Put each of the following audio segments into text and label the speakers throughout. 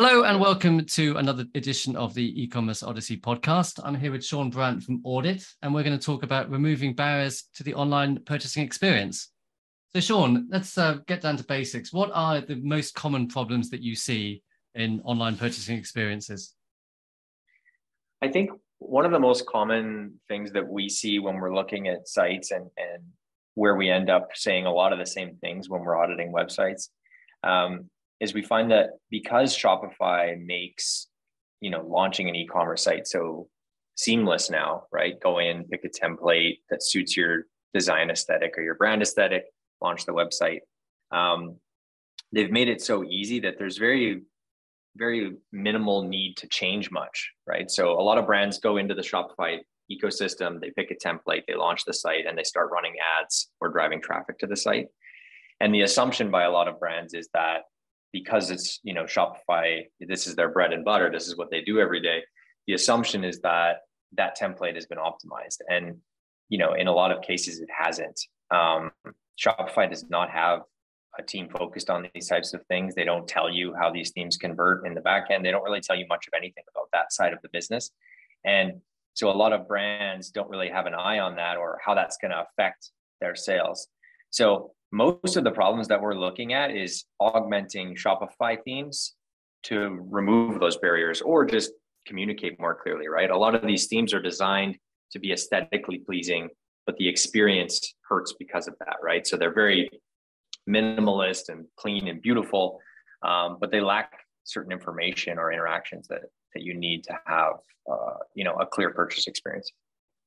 Speaker 1: Hello and welcome to another edition of the e-commerce Odyssey podcast. I'm here with Sean Brandt from Audit, and we're going to talk about removing barriers to the online purchasing experience. So, Sean, let's uh, get down to basics. What are the most common problems that you see in online purchasing experiences?
Speaker 2: I think one of the most common things that we see when we're looking at sites and, and where we end up saying a lot of the same things when we're auditing websites um, is we find that because Shopify makes you know launching an e-commerce site so seamless now, right? Go in, pick a template that suits your design aesthetic or your brand aesthetic, launch the website. Um, they've made it so easy that there's very very minimal need to change much, right? So a lot of brands go into the Shopify ecosystem, they pick a template, they launch the site, and they start running ads or driving traffic to the site. And the assumption by a lot of brands is that because it's you know Shopify, this is their bread and butter, this is what they do every day. The assumption is that that template has been optimized, and you know in a lot of cases it hasn't. Um, Shopify does not have a team focused on these types of things. They don't tell you how these themes convert in the back end. They don't really tell you much of anything about that side of the business. And so a lot of brands don't really have an eye on that or how that's going to affect their sales. So most of the problems that we're looking at is augmenting Shopify themes to remove those barriers or just communicate more clearly, right? A lot of these themes are designed to be aesthetically pleasing, but the experience hurts because of that, right? So they're very minimalist and clean and beautiful, um, but they lack certain information or interactions that that you need to have, uh, you know, a clear purchase experience.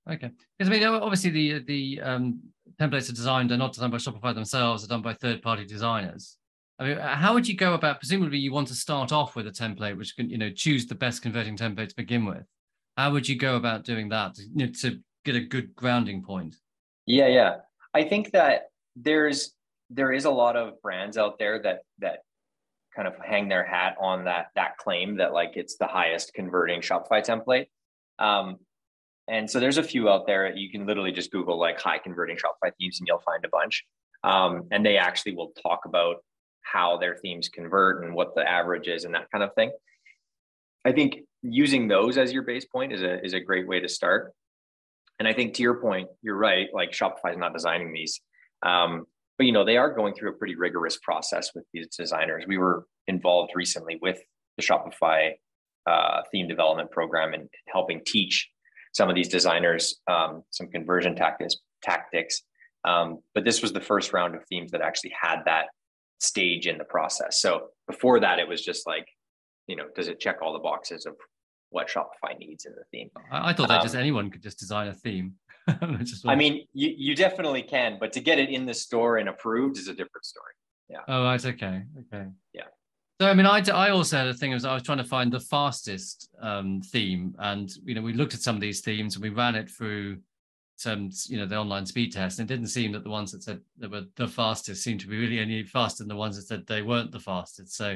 Speaker 1: Okay, because I mean, obviously the the um, templates are designed; they're not designed by Shopify themselves; they're done by third-party designers. I mean, how would you go about? Presumably, you want to start off with a template which can, you know, choose the best converting template to begin with. How would you go about doing that to, you know, to get a good grounding point?
Speaker 2: Yeah, yeah. I think that there's there is a lot of brands out there that that kind of hang their hat on that that claim that like it's the highest converting Shopify template. Um, and so there's a few out there. You can literally just Google like high converting Shopify themes and you'll find a bunch. Um, and they actually will talk about how their themes convert and what the average is and that kind of thing. I think using those as your base point is a is a great way to start. And I think to your point, you're right. Like Shopify is not designing these. Um, but you know they are going through a pretty rigorous process with these designers we were involved recently with the shopify uh, theme development program and helping teach some of these designers um, some conversion tactics tactics um, but this was the first round of themes that actually had that stage in the process so before that it was just like you know does it check all the boxes of what shopify needs in the theme
Speaker 1: i, I thought that um, just anyone could just design a theme
Speaker 2: I mean, you, you definitely can, but to get it in the store and approved is a different story. Yeah.
Speaker 1: Oh, right. Okay. Okay.
Speaker 2: Yeah.
Speaker 1: So I mean, I, I also had a thing was I was trying to find the fastest um, theme, and you know we looked at some of these themes and we ran it through some you know the online speed test, and it didn't seem that the ones that said they were the fastest seemed to be really any faster than the ones that said they weren't the fastest. So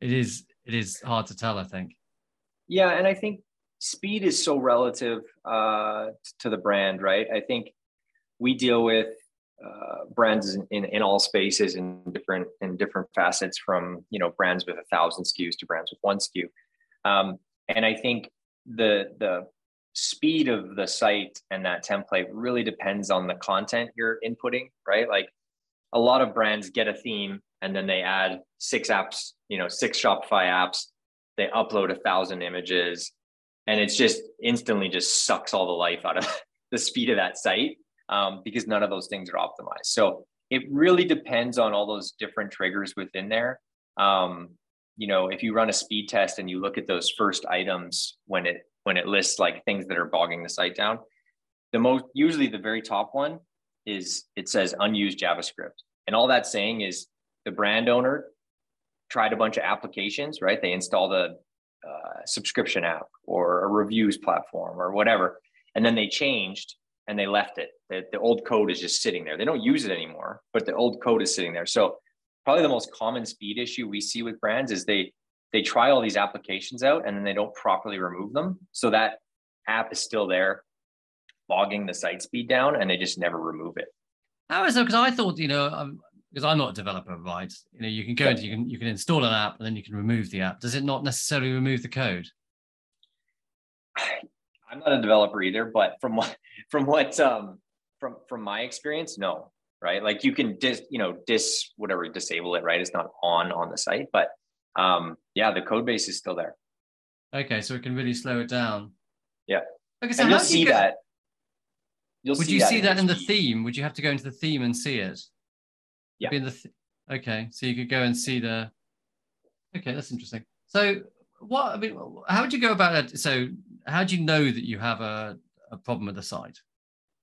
Speaker 1: it is it is hard to tell, I think.
Speaker 2: Yeah, and I think speed is so relative uh, to the brand, right? I think we deal with uh, brands in, in all spaces in different in different facets, from you know brands with a thousand SKUs to brands with one SKU, um, and I think the the speed of the site and that template really depends on the content you're inputting, right? Like a lot of brands get a theme and then they add six apps, you know, six Shopify apps. They upload a thousand images and it's just instantly just sucks all the life out of the speed of that site um, because none of those things are optimized. So it really depends on all those different triggers within there. Um, you know, if you run a speed test and you look at those first items when it when it lists like things that are bogging the site down, the most usually the very top one is it says unused JavaScript, and all that's saying is the brand owner tried a bunch of applications, right? They installed a uh, subscription app or a reviews platform or whatever. And then they changed and they left it. The, the old code is just sitting there. They don't use it anymore, but the old code is sitting there. So probably the most common speed issue we see with brands is they they try all these applications out and then they don't properly remove them. So that app is still there, bogging the site speed down, and they just never remove it.
Speaker 1: How is it? Because I thought, you know, um, because I'm not a developer, right? You know, you can go into you can you can install an app and then you can remove the app. Does it not necessarily remove the code?
Speaker 2: I'm not a developer either, but from what from what um from from my experience, no, right? Like you can dis you know dis whatever disable it, right? It's not on on the site, but um yeah, the code base is still there.
Speaker 1: Okay, so it can really slow it down.
Speaker 2: Yeah.
Speaker 1: Okay, so
Speaker 2: and you'll see
Speaker 1: you get,
Speaker 2: that. You'll
Speaker 1: would
Speaker 2: see
Speaker 1: you
Speaker 2: that
Speaker 1: see that in the
Speaker 2: speed.
Speaker 1: theme? Would you have to go into the theme and see it?
Speaker 2: Yeah.
Speaker 1: Be in the th- okay, so you could go and see the. Okay, that's interesting. So, what I mean, how would you go about it? So, how do you know that you have a, a problem with the site,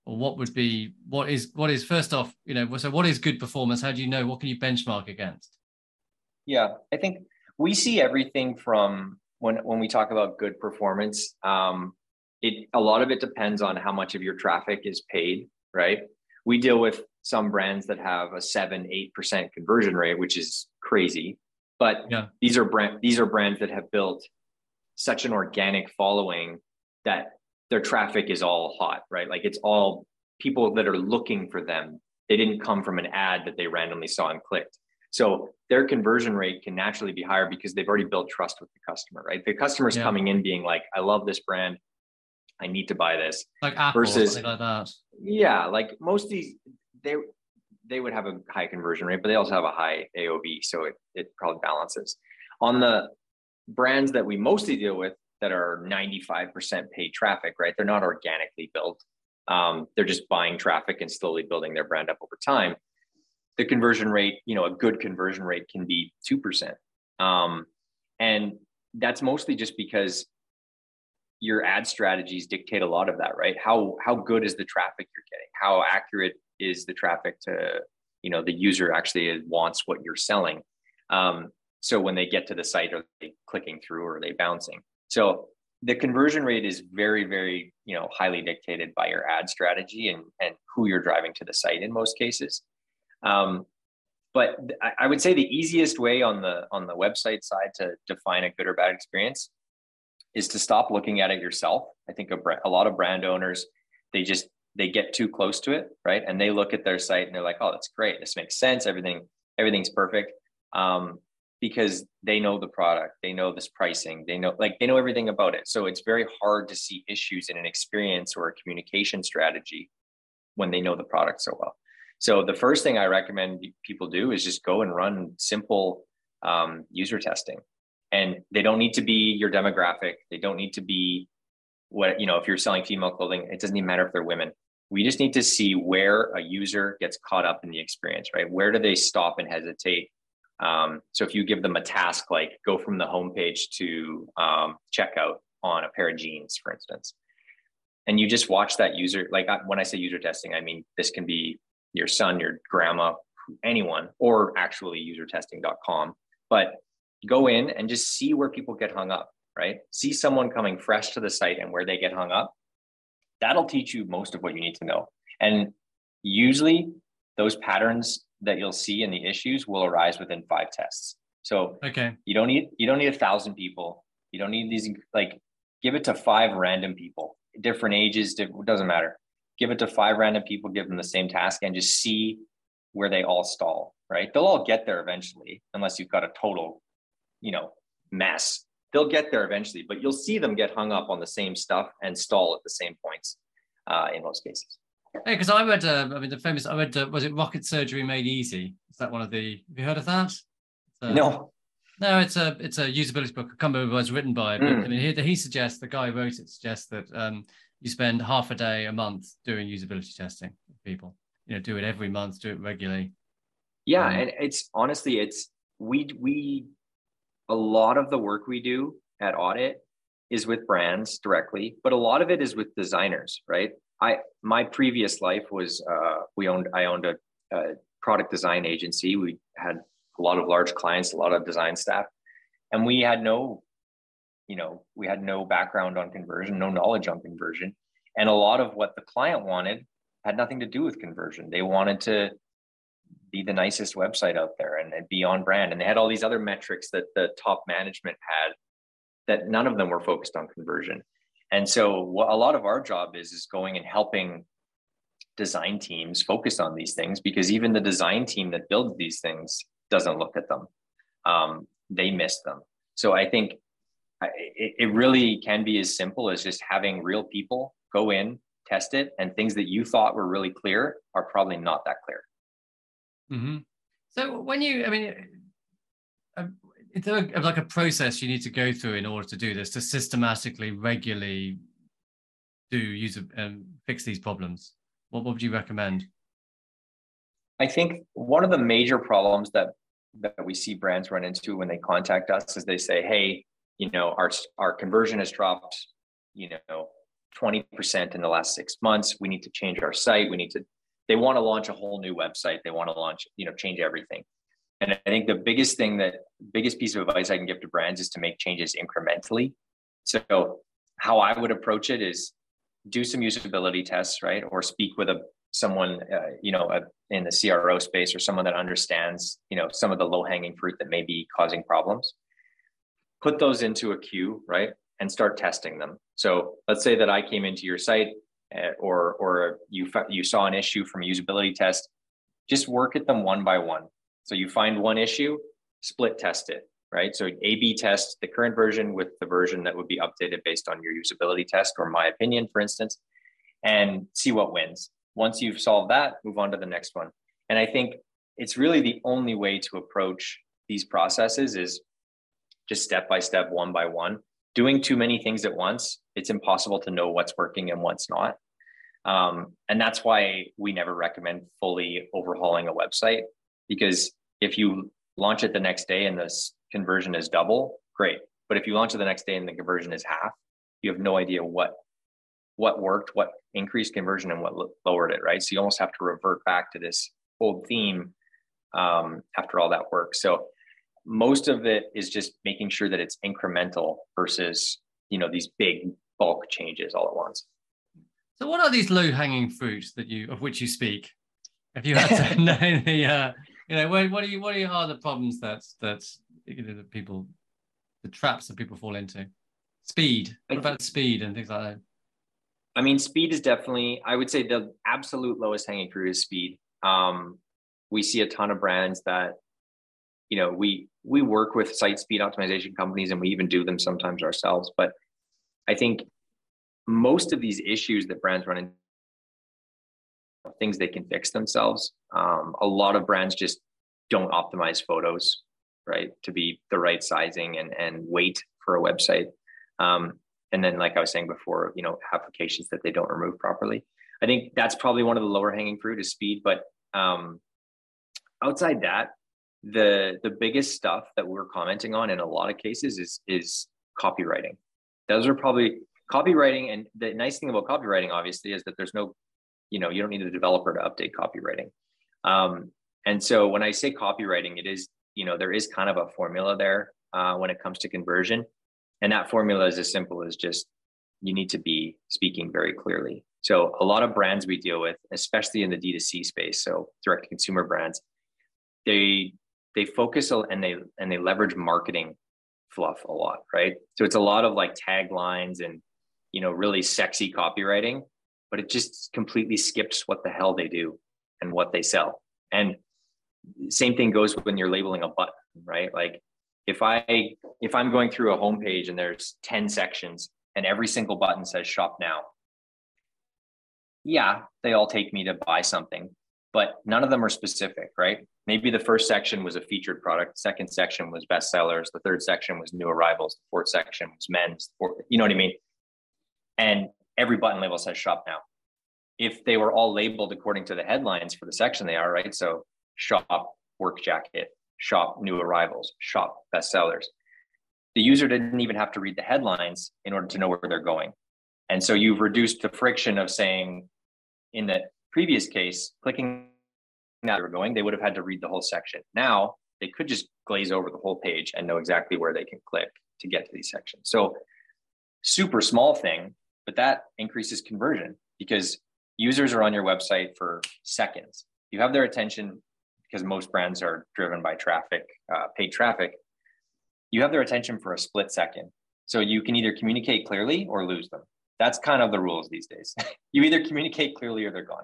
Speaker 1: or what would be what is what is first off, you know, so what is good performance? How do you know what can you benchmark against?
Speaker 2: Yeah, I think we see everything from when when we talk about good performance. Um, it a lot of it depends on how much of your traffic is paid, right? We deal with some brands that have a seven, eight percent conversion rate, which is crazy. But
Speaker 1: Yeah.
Speaker 2: these are brand these are brands that have built such an organic following that their traffic is all hot, right? Like it's all people that are looking for them. They didn't come from an ad that they randomly saw and clicked. So their conversion rate can naturally be higher because they've already built trust with the customer, right? The customer's
Speaker 1: Yeah.
Speaker 2: coming in being like, I love this brand. I need to buy this.
Speaker 1: Like Apple
Speaker 2: Versus-
Speaker 1: something like that.
Speaker 2: Yeah, like most of these, they they would have a high conversion rate, but they also have a high AOV, so it it probably balances. On the brands that we mostly deal with that are 95% paid traffic, right? They're not organically built. Um, they're just buying traffic and slowly building their brand up over time. The conversion rate, you know, a good conversion rate can be 2%. Um, and that's mostly just because your ad strategies dictate a lot of that, right? How how good is the traffic you're getting? How accurate is the traffic to you know the user actually wants what you're selling? Um, so when they get to the site, are they clicking through or are they bouncing? So the conversion rate is very very you know highly dictated by your ad strategy and and who you're driving to the site in most cases. Um, but I- would say the easiest way on the on the website side to define a good or bad experience is to stop looking at it yourself. I think a, a lot of brand owners, they just they get too close to it, right? And they look at their site and they're like, "Oh, that's great. This makes sense. Everything everything's perfect." Um, because they know the product, they know this pricing, they know like they know everything about it. So it's very hard to see issues in an experience or a communication strategy when they know the product so well. So the first thing I recommend people do is just go and run simple um, user testing and they don't need to be your demographic they don't need to be what you know if you're selling female clothing it doesn't even matter if they're women we just need to see where a user gets caught up in the experience right where do they stop and hesitate um, so if you give them a task like go from the homepage to um, checkout on a pair of jeans for instance and you just watch that user like when i say user testing i mean this can be your son your grandma anyone or actually usertesting.com but go in and just see where people get hung up, right? See someone coming fresh to the site and where they get hung up. That'll teach you most of what you need to know. And usually those patterns that you'll see in the issues will arise within five tests. So
Speaker 1: Okay.
Speaker 2: you don't need you don't need a thousand people. You don't need these like give it to five random people, different ages, different, doesn't matter. Give it to five random people, give them the same task, and just see where they all stall. Right? They'll all get there eventually, unless you've got a total, you know, mess. They'll get there eventually, but you'll see them get hung up on the same stuff and stall at the same points uh, in most cases.
Speaker 1: Hey, because I read, uh, I mean, the famous, I read, uh, was it Rocket Surgery Made Easy? Is that one of the, have you heard of that? Uh,
Speaker 2: no,
Speaker 1: No, it's a it's a usability book. I can't remember who it was written by, but
Speaker 2: Mm.
Speaker 1: I mean, he, he suggests the guy who wrote it suggests that um, you spend half a day a month doing usability testing with people. You know, do it every month, do it regularly.
Speaker 2: Yeah,
Speaker 1: Um,
Speaker 2: and it's honestly, it's we we a lot of the work we do at Audit is with brands directly, but a lot of it is with designers, right? I my previous life was uh, we owned I owned a, a product design agency. We had a lot of large clients, a lot of design staff, and we had no, you know, we had no background on conversion, no knowledge on conversion, and a lot of what the client wanted had nothing to do with conversion. They wanted to be the nicest website out there and, and be on brand. And they had all these other metrics that the top management had that none of them were focused on conversion. And so what a lot of our job is is going and helping design teams focus on these things because even the design team that builds these things doesn't look at them. Um, they miss them. So I think it, it really can be as simple as just having real people go in, test it, and things that you thought were really clear are probably not that clear.
Speaker 1: Mm-hmm. So when you, I mean, uh, it's a, like a process you need to go through in order to do this to systematically, regularly do user um, fix these problems. What, what would you recommend?
Speaker 2: I think one of the major problems that that we see brands run into when they contact us is they say, "Hey, you know, our our conversion has dropped, you know, 20% in the last six months. We need to change our site. We need to, they want to launch a whole new website. They want to launch, you know, change everything. And I think the biggest thing that biggest piece of advice I can give to brands is to make changes incrementally. So how I would approach it is do some usability tests, right? Or speak with a someone, uh, you know, a, in the CRO space or someone that understands, you know, some of the low hanging fruit that may be causing problems. Put those into a queue, right? and start testing them. So let's say that I came into your site uh, or or you you saw an issue from a usability test, just work at them one by one. So you find one issue, split test it, right? So A/B test the current version with the version that would be updated based on your usability test or my opinion, for instance, and see what wins. Once you've solved that, move on to the next one. And I think it's really the only way to approach these processes is just step by step, one by one doing too many things at once, it's impossible to know what's working and what's not. Um, and that's why we never recommend fully overhauling a website because if you launch it the next day and this conversion is double, great. But if you launch it the next day and the conversion is half, you have no idea what what worked, what increased conversion, and what lowered it. Right. So you almost have to revert back to this old theme um, after all that work. So most of it is just making sure that it's incremental versus you know these big bulk changes all at once
Speaker 1: so what are these low hanging fruits that you of which you speak if you had to know the uh, you know what, what are you what are, you, are the problems that that you know, the people the traps that people fall into? Speed. What about speed and things like that?
Speaker 2: I mean speed is definitely i would say the absolute lowest hanging fruit is speed. Um, we see a ton of brands that you know we we work with site speed optimization companies and we even do them sometimes ourselves. But i think most of these issues that brands run into things they can fix themselves. Um, a lot of brands just don't optimize photos right to be the right sizing and and weight for a website. Um, and then like i was saying before you know applications that they don't remove properly. I think that's probably one of the lower hanging fruit is speed but um, outside that the the biggest stuff that we're commenting on in a lot of cases is is copywriting. Those are probably copywriting and the nice thing about copywriting obviously is that there's no you know you don't need a developer to update copywriting. Um, and so when i say copywriting it is you know there is kind of a formula there uh, when it comes to conversion. And that formula is as simple as just you need to be speaking very clearly. So a lot of brands we deal with especially in the d2c space so direct to consumer brands they they focus and they and they leverage marketing fluff a lot, right? So it's a lot of like taglines and you know really sexy copywriting, but it just completely skips what the hell they do and what they sell. And same thing goes when you're labeling a button, right? Like if I if I'm going through a homepage and there's 10 sections and every single button says shop now. Yeah, they all take me to buy something, but none of them are specific, right? maybe the first section was a featured product, second section was bestsellers, the third section was new arrivals, the fourth section was men's, you know what I mean? And every button label says shop now. If they were all labeled according to the headlines for the section they are, right? So shop work jacket, shop new arrivals, shop bestsellers. The user didn't even have to read the headlines in order to know where they're going. And so you've reduced the friction of saying in the previous case, clicking now they were going, they would have had to read the whole section. Now they could just glaze over the whole page and know exactly where they can click to get to these sections. So super small thing, but that increases conversion because users are on your website for seconds. You have their attention because most brands are driven by traffic, uh, paid traffic. You have their attention for a split second. So you can either communicate clearly or lose them. That's kind of the rules these days. you either communicate clearly or they're gone.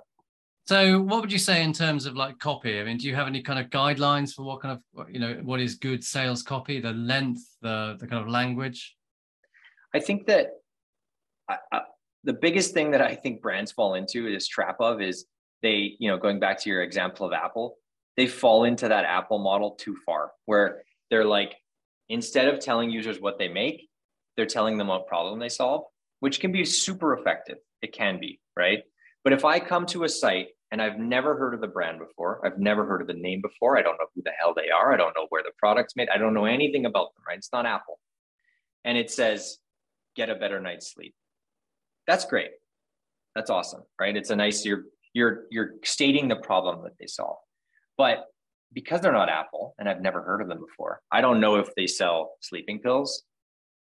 Speaker 1: So, what would you say in terms of like copy? I mean, do you have any kind of guidelines for what kind of you know what is good sales copy? The length, the the kind of language.
Speaker 2: I think that I, the biggest thing that I think brands fall into this trap of is they, you know, going back to your example of Apple, they fall into that Apple model too far, where they're like, instead of telling users what they make, they're telling them what problem they solve, which can be super effective. It can be, right? But if I come to a site and I've never heard of the brand before. I've never heard of the name before. I don't know who the hell they are. I don't know where the product's made. I don't know anything about them, right? It's not Apple. And it says, get a better night's sleep. That's great. That's awesome, right? It's a nice, you're, you're, you're stating the problem that they solve. But because they're not Apple and I've never heard of them before, I don't know if they sell sleeping pills,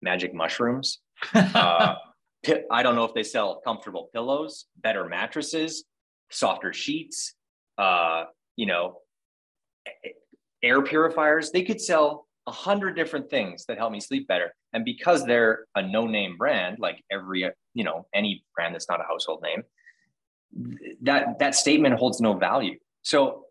Speaker 2: magic mushrooms. uh, I don't know if they sell comfortable pillows, better mattresses, softer sheets, uh, you know, air purifiers. They could sell a hundred different things that help me sleep better. And because they're a no-name brand, like every, you know, any brand that's not a household name, that that statement holds no value. So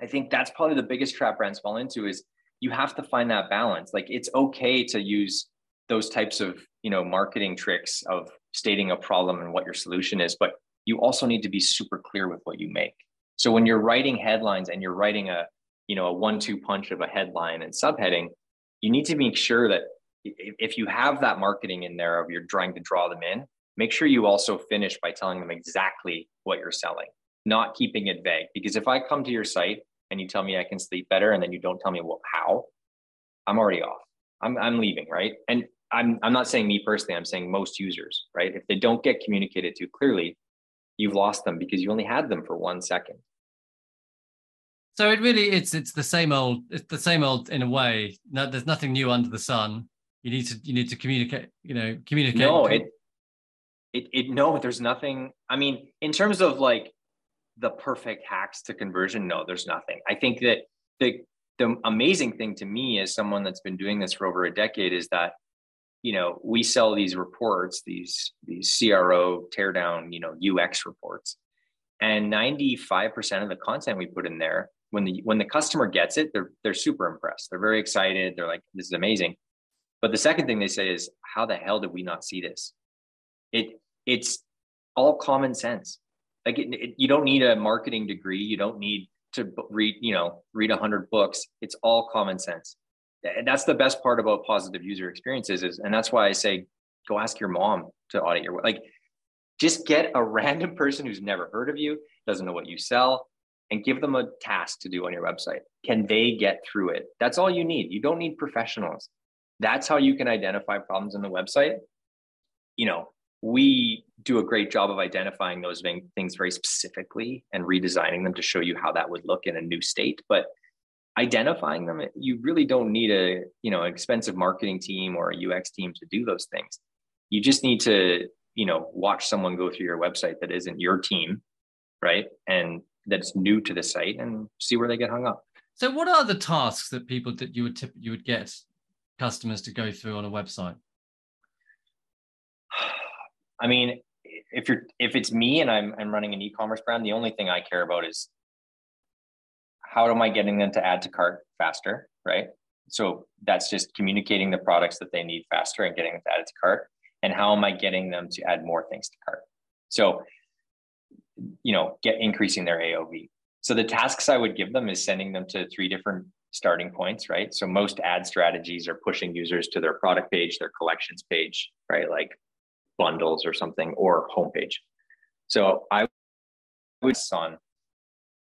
Speaker 2: I think that's probably the biggest trap brands fall into is you have to find that balance. Like it's okay to use those types of, you know, marketing tricks of stating a problem and what your solution is, but you also need to be super clear with what you make. So when you're writing headlines and you're writing a, you know, a one-two punch of a headline and subheading, you need to make sure that if you have that marketing in there of you're trying to draw them in, make sure you also finish by telling them exactly what you're selling, not keeping it vague. Because if I come to your site and you tell me I can sleep better and then you don't tell me how, I'm already off. I'm, I'm leaving, right? And I'm, I'm not saying me personally, I'm saying most users, right? If they don't get communicated to clearly, you've lost them because you only had them for one second.
Speaker 1: So it really it's it's the same old it's the same old in a way. No, there's nothing new under the sun. You need to you need to communicate. You know, communicate.
Speaker 2: No, it it it no. There's nothing. I mean, in terms of like the perfect hacks to conversion, no, there's nothing. I think that the the amazing thing to me as someone that's been doing this for over a decade is that you know we sell these reports these these cro teardown you know ux reports and 95% of the content we put in there when the when the customer gets it they're they're super impressed. They're very excited. They're like this is amazing. But the second thing they say is how the hell did we not see this? It it's all common sense. Like it, it, you don't need a marketing degree. You don't need to read you know read 100 books. It's all common sense. And that's the best part about positive user experiences is and that's why i say go ask your mom to audit your like just get a random person who's never heard of you doesn't know what you sell and give them a task to do on your website. Can they get through it? That's all you need. You don't need professionals. That's how you can identify problems in the website. You know we do a great job of identifying those things very specifically and redesigning them to show you how that would look in a new state but identifying them you really don't need a you know expensive marketing team or a ux team to do those things. You just need to you know watch someone go through your website that isn't your team right? And that's new to the site and see where they get hung up
Speaker 1: so what are the tasks that people that you would tip, you would get customers to go through on a website
Speaker 2: i mean if you're if it's me and i'm, I'm running an e-commerce brand the only thing i care about is how am I getting them to add to cart faster, right? So that's just communicating the products that they need faster and getting them to add to cart. And how am I getting them to add more things to cart? So, you know, get increasing their AOV. So the tasks I would give them is sending them to three different starting points, right? So most ad strategies are pushing users to their product page, their collections page, right? Like bundles or something, or homepage. So I would on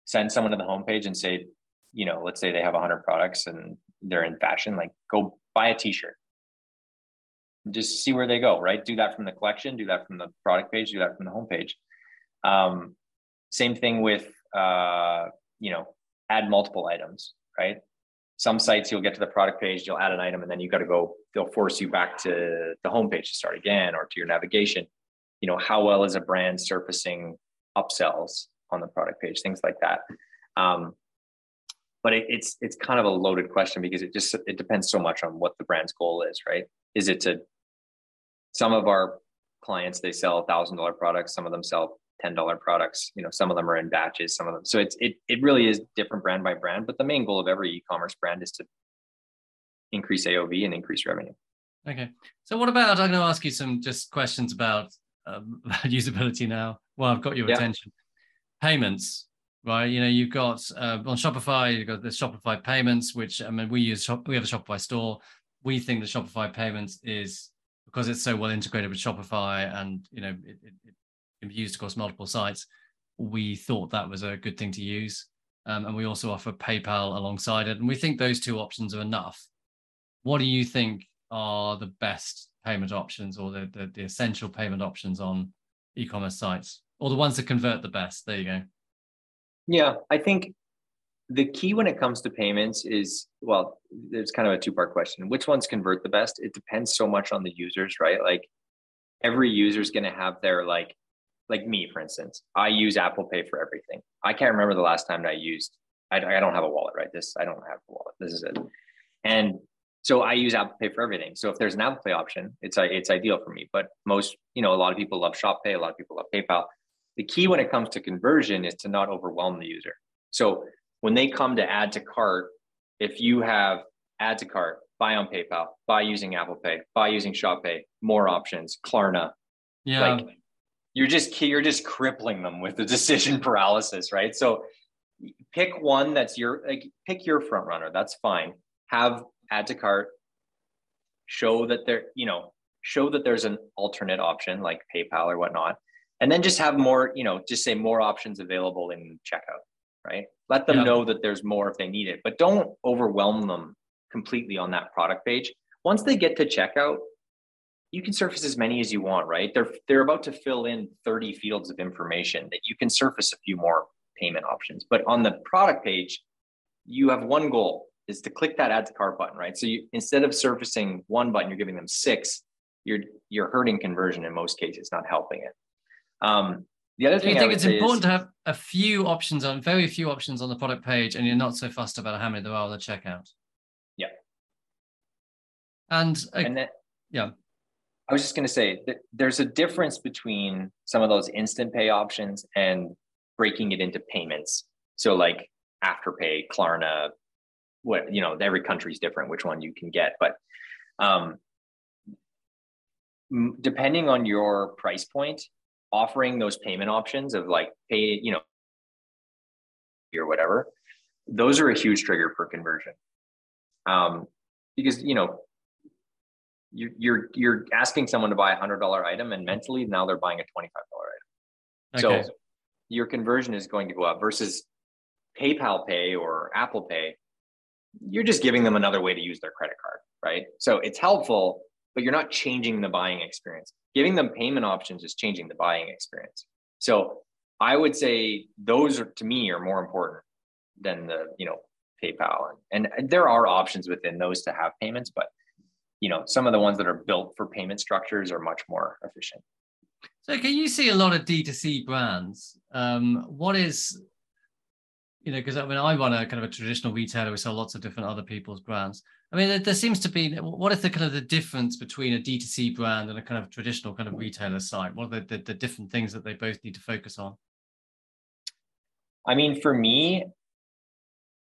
Speaker 2: send someone to the homepage and say, you know, let's say they have 100 products and they're in fashion, like go buy a t-shirt. Just see where they go, right? Do that from the collection, do that from the product page, do that from the homepage. Um, same thing with, uh, you know, add multiple items, right? Some sites you'll get to the product page, you'll add an item, and then you got to go. They'll force you back to the homepage to start again, or to your navigation. You know, how well is a brand surfacing upsells? on the product page, things like that. Um, but it, it's it's kind of a loaded question because it just it depends so much on what the brand's goal is, right? Is it to some of our clients they sell thousand dollar products, some of them sell $10 products. You know, some of them are in batches, some of them. So it's it it really is different brand by brand, but the main goal of every e-commerce brand is to increase AOV and increase revenue.
Speaker 1: Okay. So what about I'm going to ask you some just questions about um, usability now. Well, I've got your yeah. attention. Payments, right? You know, you've got uh, on Shopify, you've got the Shopify payments, which I mean, we use shop, we have a Shopify store. We think the Shopify payments is because it's so well integrated with Shopify and you know it, it, it can be used across multiple sites. We thought that was a good thing to use, um, and we also offer PayPal alongside it. And we think those two options are enough. What do you think are the best payment options or the, the, the essential payment options on e-commerce sites or the ones that convert the best? There you go.
Speaker 2: Yeah, I think the key when it comes to payments is well it's kind of a two part question which ones convert the best it depends so much on the users right like every user is going to have their like like me for instance i use apple pay for everything. I can't remember the last time that i used I, I don't have a wallet right? This i don't have a wallet. This is it. And so i use apple pay for everything. So if there's an apple pay option it's it's ideal for me. But most you know a lot of people love shop pay a lot of people love paypal. The key when it comes to conversion is to not overwhelm the user. So when they come to add to cart, if you have add to cart, buy on PayPal, buy using Apple Pay, buy using Shop Pay, more options, Klarna,
Speaker 1: yeah.
Speaker 2: like you're just you're just crippling them with the decision paralysis, right? So pick one that's your like pick your front runner. That's fine. Have add to cart. Show that there, you know, show that there's an alternate option like PayPal or whatnot, and then just have more, you know, just say more options available in checkout, right? Let them know that there's more if they need it, but don't overwhelm them completely on that product page. Once they get to checkout, you can surface as many as you want, right? They're they're about to fill in 30 fields of information that you can surface a few more payment options. But on the product page, you have one goal is to click that add to cart button, right? So you instead of surfacing one button, you're giving them six. You're you're hurting conversion in most cases, not helping it. Um, the other thing
Speaker 1: you think it's important is, to have a few options on very few options on the product page, and you're not so fussed about how many there are on the checkout.
Speaker 2: Yeah.
Speaker 1: And, uh, and yeah.
Speaker 2: I was just going to say that there's a difference between some of those instant pay options and breaking it into payments. So like Afterpay, Klarna, what you know, every country is different which one you can get, but um, depending on your price point, offering those payment options of like pay, you know, or whatever, those are a huge trigger for conversion. Um, because you know, you, you're you're asking someone to buy a hundred dollar item, and mentally now they're buying a twenty five dollar item. Okay. So your conversion is going to go up versus PayPal Pay or Apple Pay. You're just giving them another way to use their credit card, right? So it's helpful, but you're not changing the buying experience. Giving them payment options is changing the buying experience. So I would say those are to me are more important than the, you know, PayPal. And, and there are options within those to have payments, but you know, some of the ones that are built for payment structures are much more efficient.
Speaker 1: So can you see a lot of D2C brands? Um, what is you know, because I mean, I run a kind of a traditional retailer. We sell lots of different other people's brands. I mean, there, there, seems to be what is the kind of the difference between a D2C brand and a kind of traditional kind of retailer site? What are the, the, the different things that they both need to focus on?
Speaker 2: I mean, for me,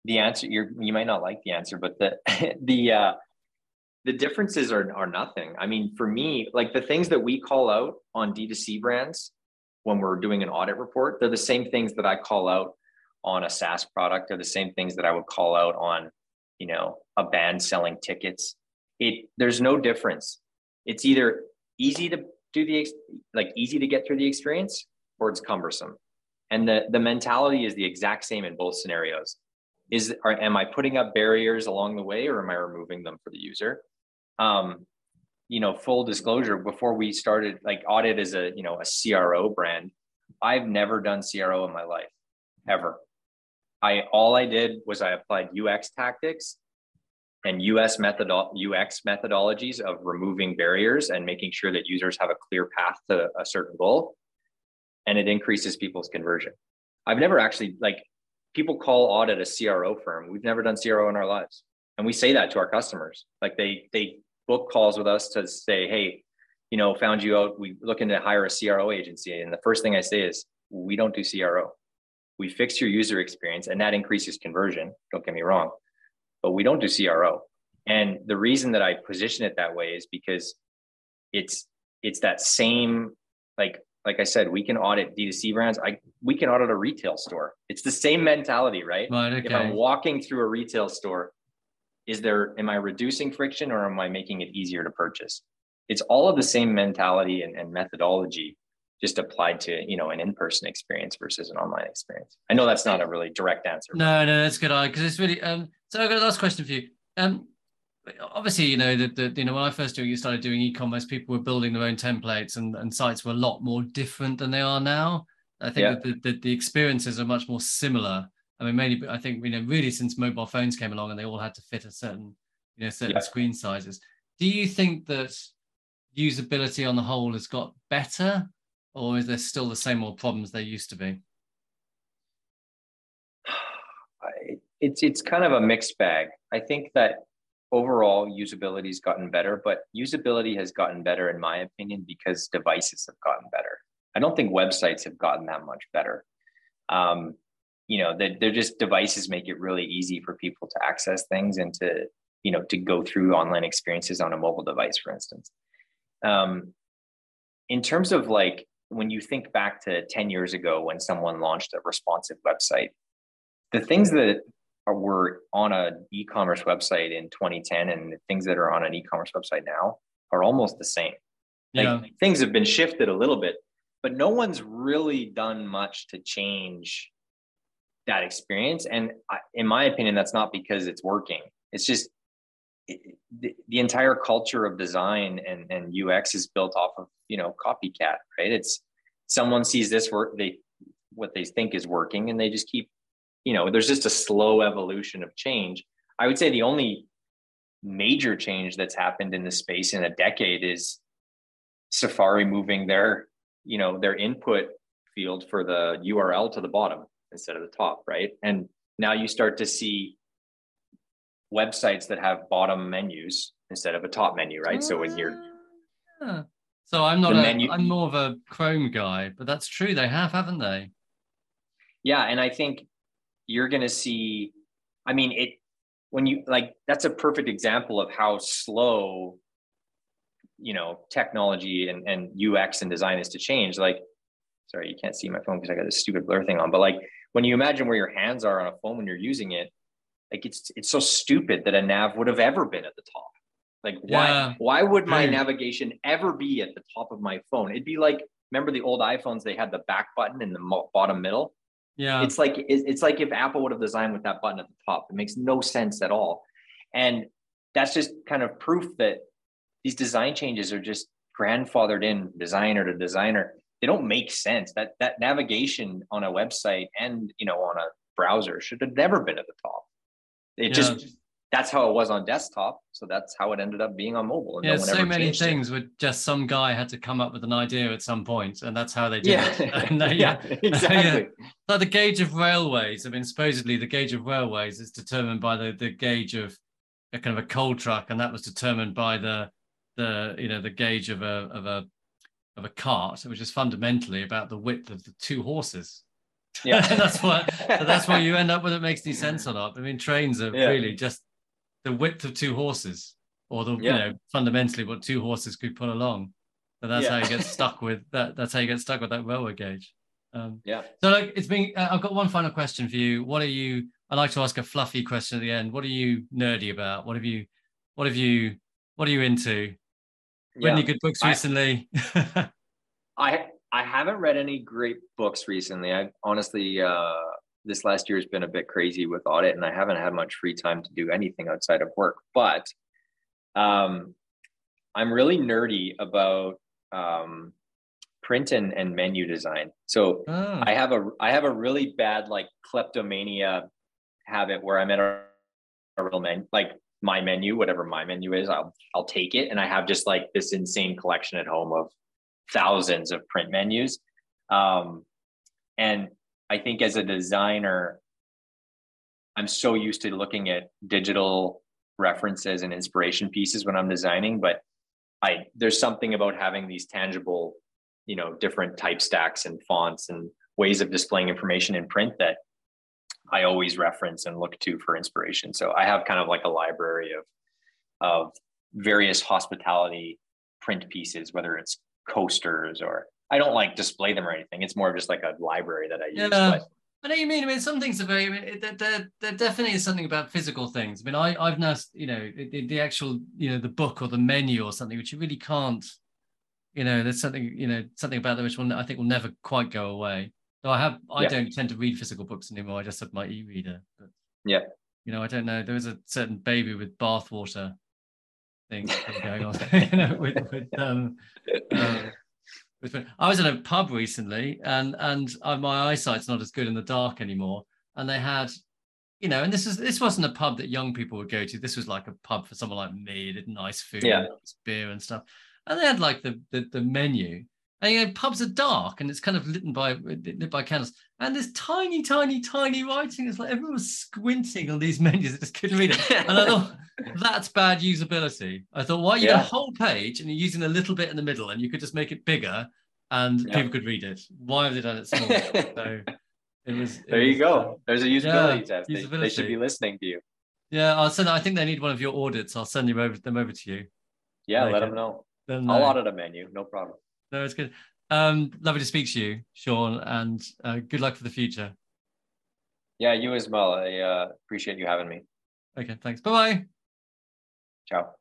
Speaker 2: the answer you you might not like the answer, but the the uh, the differences are are nothing. I mean, for me, like the things that we call out on D2C brands when we're doing an audit report, they're the same things that I call out on a SaaS product are the same things that I would call out on, you know, a band selling tickets. It there's no difference. It's either easy to do the like easy to get through the experience or it's cumbersome. And the the mentality is the exact same in both scenarios. Is are, am I putting up barriers along the way or am I removing them for the user? Um, you know, full disclosure, before we started, like audit is a, you know, a CRO brand. I've never done CRO in my life, ever. I all I did was I applied UX tactics and US method UX methodologies of removing barriers and making sure that users have a clear path to a certain goal and it increases people's conversion. I've never actually like people call audit a CRO firm. We've never done CRO in our lives. And we say that to our customers. Like they they book calls with us to say, "Hey, you know, found you out. We looking to hire a CRO agency." And the first thing I say is, we don't do CRO. We fix your user experience and that increases conversion. Don't get me wrong, but we don't do CRO. And the reason that I position it that way is because it's it's that same like like I said, we can audit D2C brands. I we can audit a retail store. It's the same mentality, right?
Speaker 1: Right. Okay.
Speaker 2: If I'm walking through a retail store, is there am I reducing friction or am I making it easier to purchase? It's all of the same mentality and, and methodology, just applied to you know an in-person experience versus an online experience. I know that's not a really direct answer.
Speaker 1: No, no, that's good. Because it's really um. So I've got a last question for you. Um, obviously you know that the, you know when i first doing started doing e-commerce people were building their own templates and, and sites were a lot more different than they are now i think yeah. that the, the, the, experiences are much more similar i mean mainly i think you know really since mobile phones came along and they all had to fit a certain you know certain yeah. screen sizes do you think that usability on the whole has got better or is there still the same old problems there used to be
Speaker 2: it's it's kind of a mixed bag i think that overall usability has gotten better, but usability has gotten better, in my opinion, because devices have gotten better. I don't think websites have gotten that much better. Um, you know, that they're just devices make it really easy for people to access things and to, you know, to go through online experiences on a mobile device, for instance. Um, in terms of like when you think back to 10 years ago when someone launched a responsive website, the things that are, were on an e-commerce website in 2010 and the things that are on an e-commerce website now are almost the same. Like, yeah. things have been shifted a little bit, but no one's really done much to change that experience. And I, in my opinion, that's not because it's working. It's just it, the, the entire culture of design and, and UX is built off of, you know, copycat, right? It's someone sees this work, they, what they think is working and they just keep you know there's just a slow evolution of change i would say the only major change that's happened in the space in a decade is safari moving their you know their input field for the url to the bottom instead of the top right? And now you start to see websites that have bottom menus instead of a top menu right? So when you're
Speaker 1: yeah. so i'm not a, menu, i'm more of a chrome guy but that's true. They have haven't they?
Speaker 2: Yeah and i think you're going to see i mean it when you like that's a perfect example of how slow you know technology and, and ux and design is to change. Like sorry you can't see my phone because i got this stupid blur thing on but like when you imagine where your hands are on a phone when you're using it like it's it's so stupid that a nav would have ever been at the top like why yeah. why would my navigation ever be at the top of my phone it'd be like remember the old iphones they had the back button in the bottom middle
Speaker 1: yeah.
Speaker 2: It's like it's like if Apple would have designed with that button at the top. It makes no sense at all. And that's just kind of proof that these design changes are just grandfathered in designer to designer. They don't make sense. That that navigation on a website and you know on a browser should have never been at the top. It yeah. just that's how it was on desktop. So that's how it ended up being on mobile.
Speaker 1: yeah, no so many things it. with just some guy had to come up with an idea at some point, and that's how they did yeah. it. And, uh, yeah, yeah, exactly. yeah. Like the gauge of railways. I mean, supposedly the gauge of railways is determined by the the gauge of a kind of a coal truck, and that was determined by the the you know the gauge of a of a of a cart, which is fundamentally about the width of the two horses. Yeah, that's what. That's why you end up with it makes any sense or not. I mean, trains are yeah. really just the width of two horses, or the yeah. you know fundamentally what two horses could pull along. And that's yeah. how you get stuck with that. That's how you get stuck with that railway gauge.
Speaker 2: Um, yeah.
Speaker 1: So like it's been. Uh, I've got one final question for you. What are you? I like to ask a fluffy question at the end. What are you nerdy about? What have you? What have you? What are you into? Read yeah. any good books recently?
Speaker 2: I, I I haven't read any great books recently. I honestly uh this last year has been a bit crazy with audit and I haven't had much free time to do anything outside of work. But um, I'm really nerdy about um, print and, and menu design. So oh. I have a I have a really bad like kleptomania habit where I'm at a, a real menu like my menu, whatever my menu is, I'll I'll take it and I have just like this insane collection at home of thousands of print menus. Um, and I think as a designer, I'm so used to looking at digital references and inspiration pieces when I'm designing, but I there's something about having these tangible, you know, different type stacks and fonts and ways of displaying information in print that I always reference and look to for inspiration. So I have kind of like a library of of various hospitality print pieces, whether it's coasters or I don't like display them or anything. It's more of just like a library that I use.
Speaker 1: Yeah. But, I know you mean. I mean, some things are very. I mean, there, there, there definitely is something about physical things. I mean, I, I've now, you know, the, the actual, you know, the book or the menu or something, which you really can't, you know, there's something, you know, something about that which will, I think, will never quite go away. So I have, I yeah. don't tend to read physical books anymore. I just have my e-reader. But,
Speaker 2: yeah.
Speaker 1: You know, I don't know. There was a certain baby with bathwater thing going on, you know, with, with um, uh, I was in a pub recently, and and uh, my eyesight's not as good in the dark anymore. And they had, you know, and this is this wasn't a pub that young people would go to. This was like a pub for someone like me. It did nice food,
Speaker 2: yeah.
Speaker 1: beer and stuff. And they had like the, the the menu. And you know, pubs are dark and it's kind of lit by lit by candles. And there's tiny, tiny, tiny writing. It's like everyone was squinting on these menus. I just couldn't read it. And I thought that's bad usability. I thought, why you yeah. got a whole page and you're using a little bit in the middle and you could just make it bigger and yeah. people could read it. Why have they done it small? so it was. It
Speaker 2: there you
Speaker 1: was,
Speaker 2: go. Uh, There's a usability yeah, test. Usability. They, they, should be listening to you.
Speaker 1: Yeah, I'll send. I think they need one of your audits. I'll send you over them over to you.
Speaker 2: Yeah, let them know. Then, I'll audit a menu. No problem.
Speaker 1: No, it's good. Um, lovely to speak to you, Sean, and uh, good luck for the future.
Speaker 2: Yeah, you as well. I uh, appreciate you having me.
Speaker 1: Okay, thanks. Bye bye.
Speaker 2: Ciao.